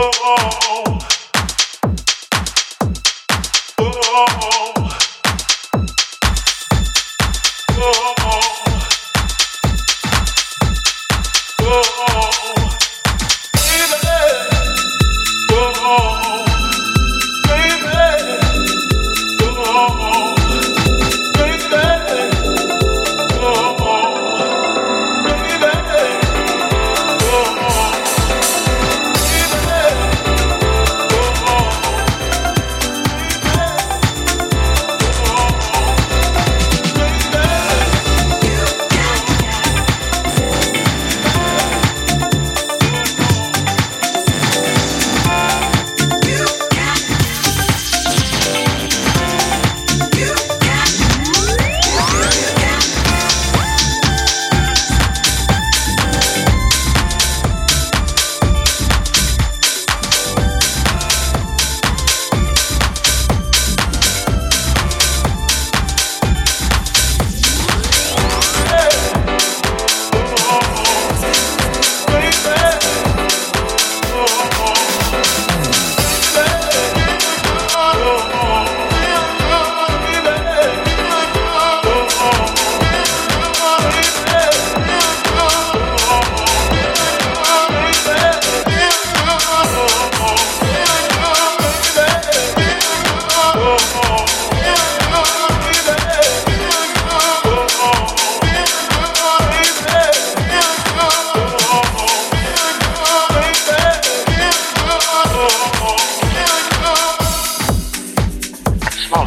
oh. oh, oh.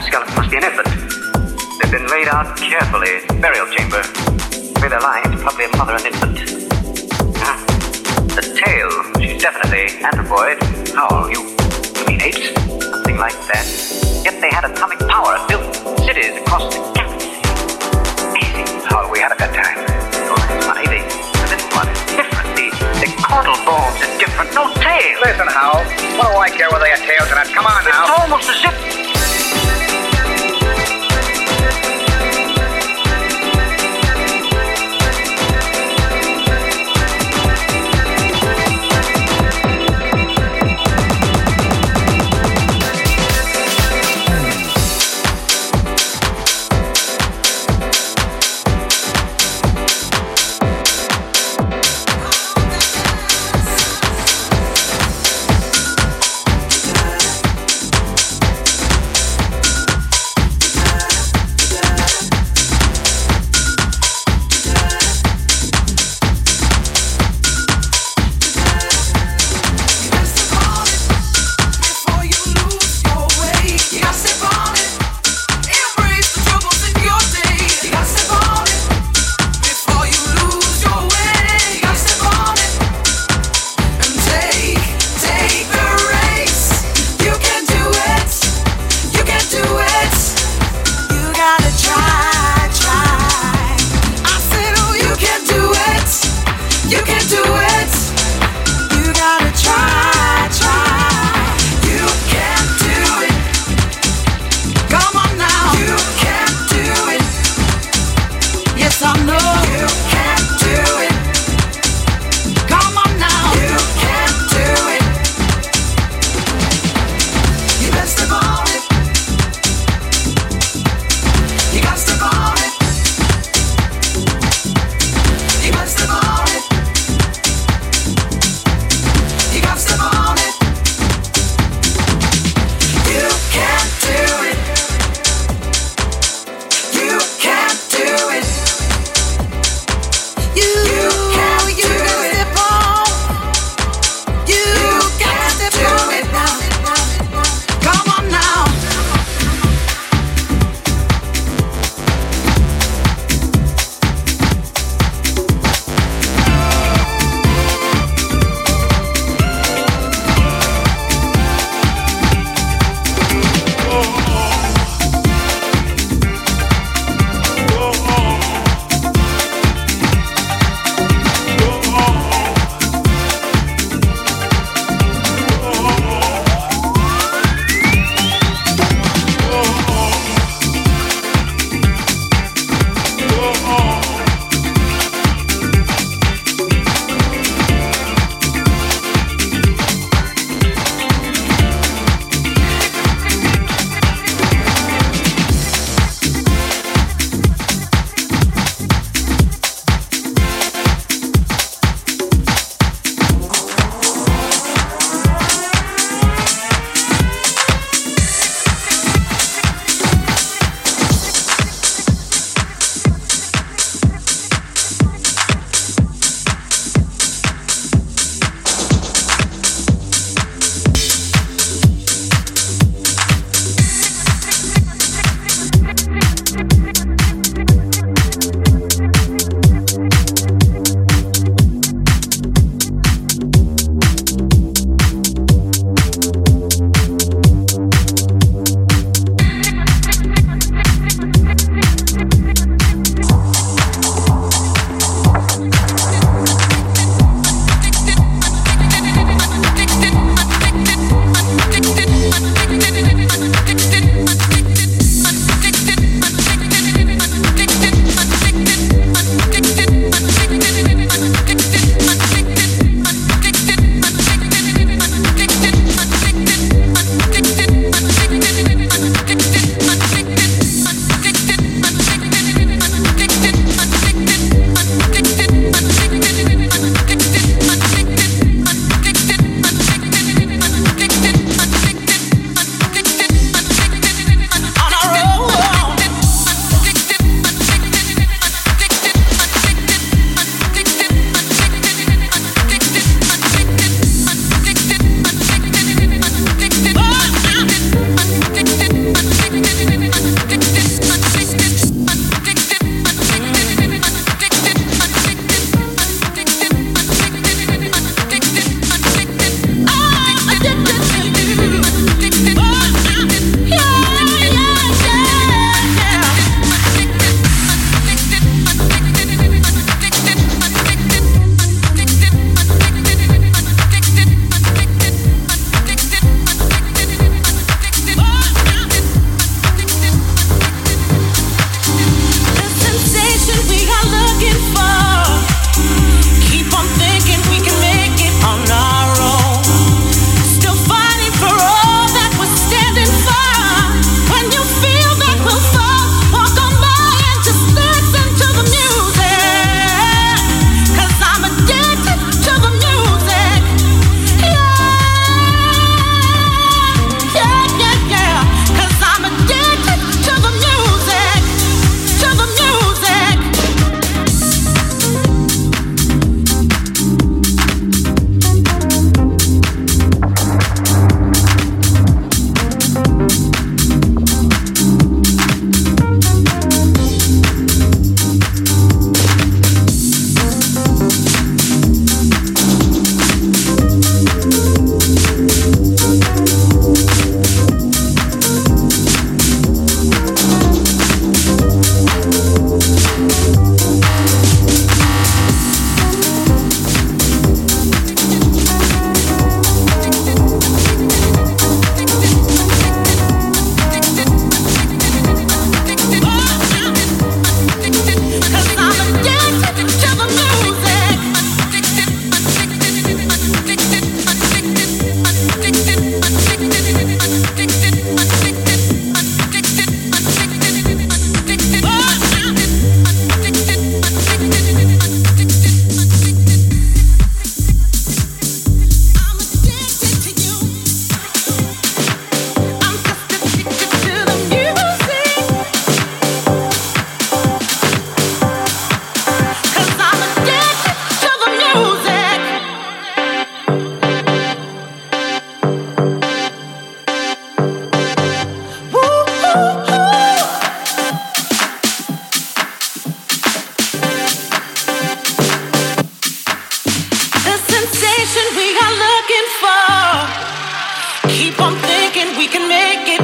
Must be an infant. They've been laid out carefully. Burial chamber. Where they're lying is probably a mother and infant. Ah, the tail. She's definitely anthropoid. How? You, you mean apes? Something like that. Yet they had atomic power, built cities across the galaxy. Amazing how we had a good time. Oh, it's funny. The, this one is different. The, the caudal bones are different. No tail. Listen, Hal. What do I care whether they have tails or not? Come on It's now. almost as if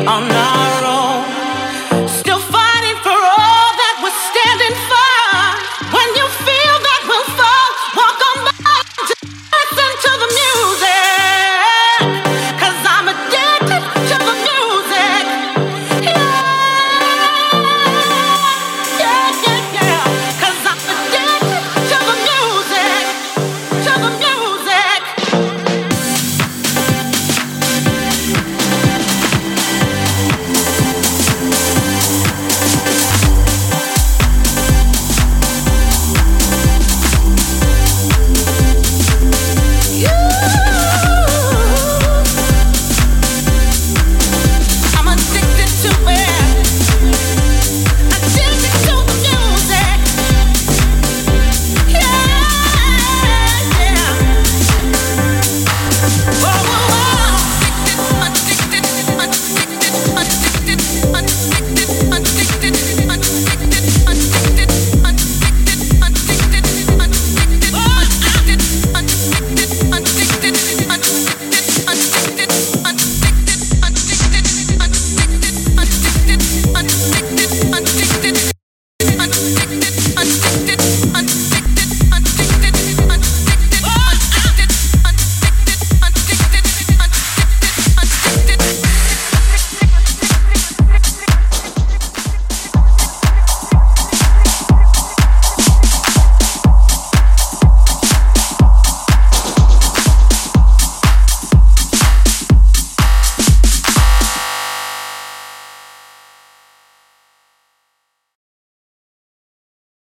all night.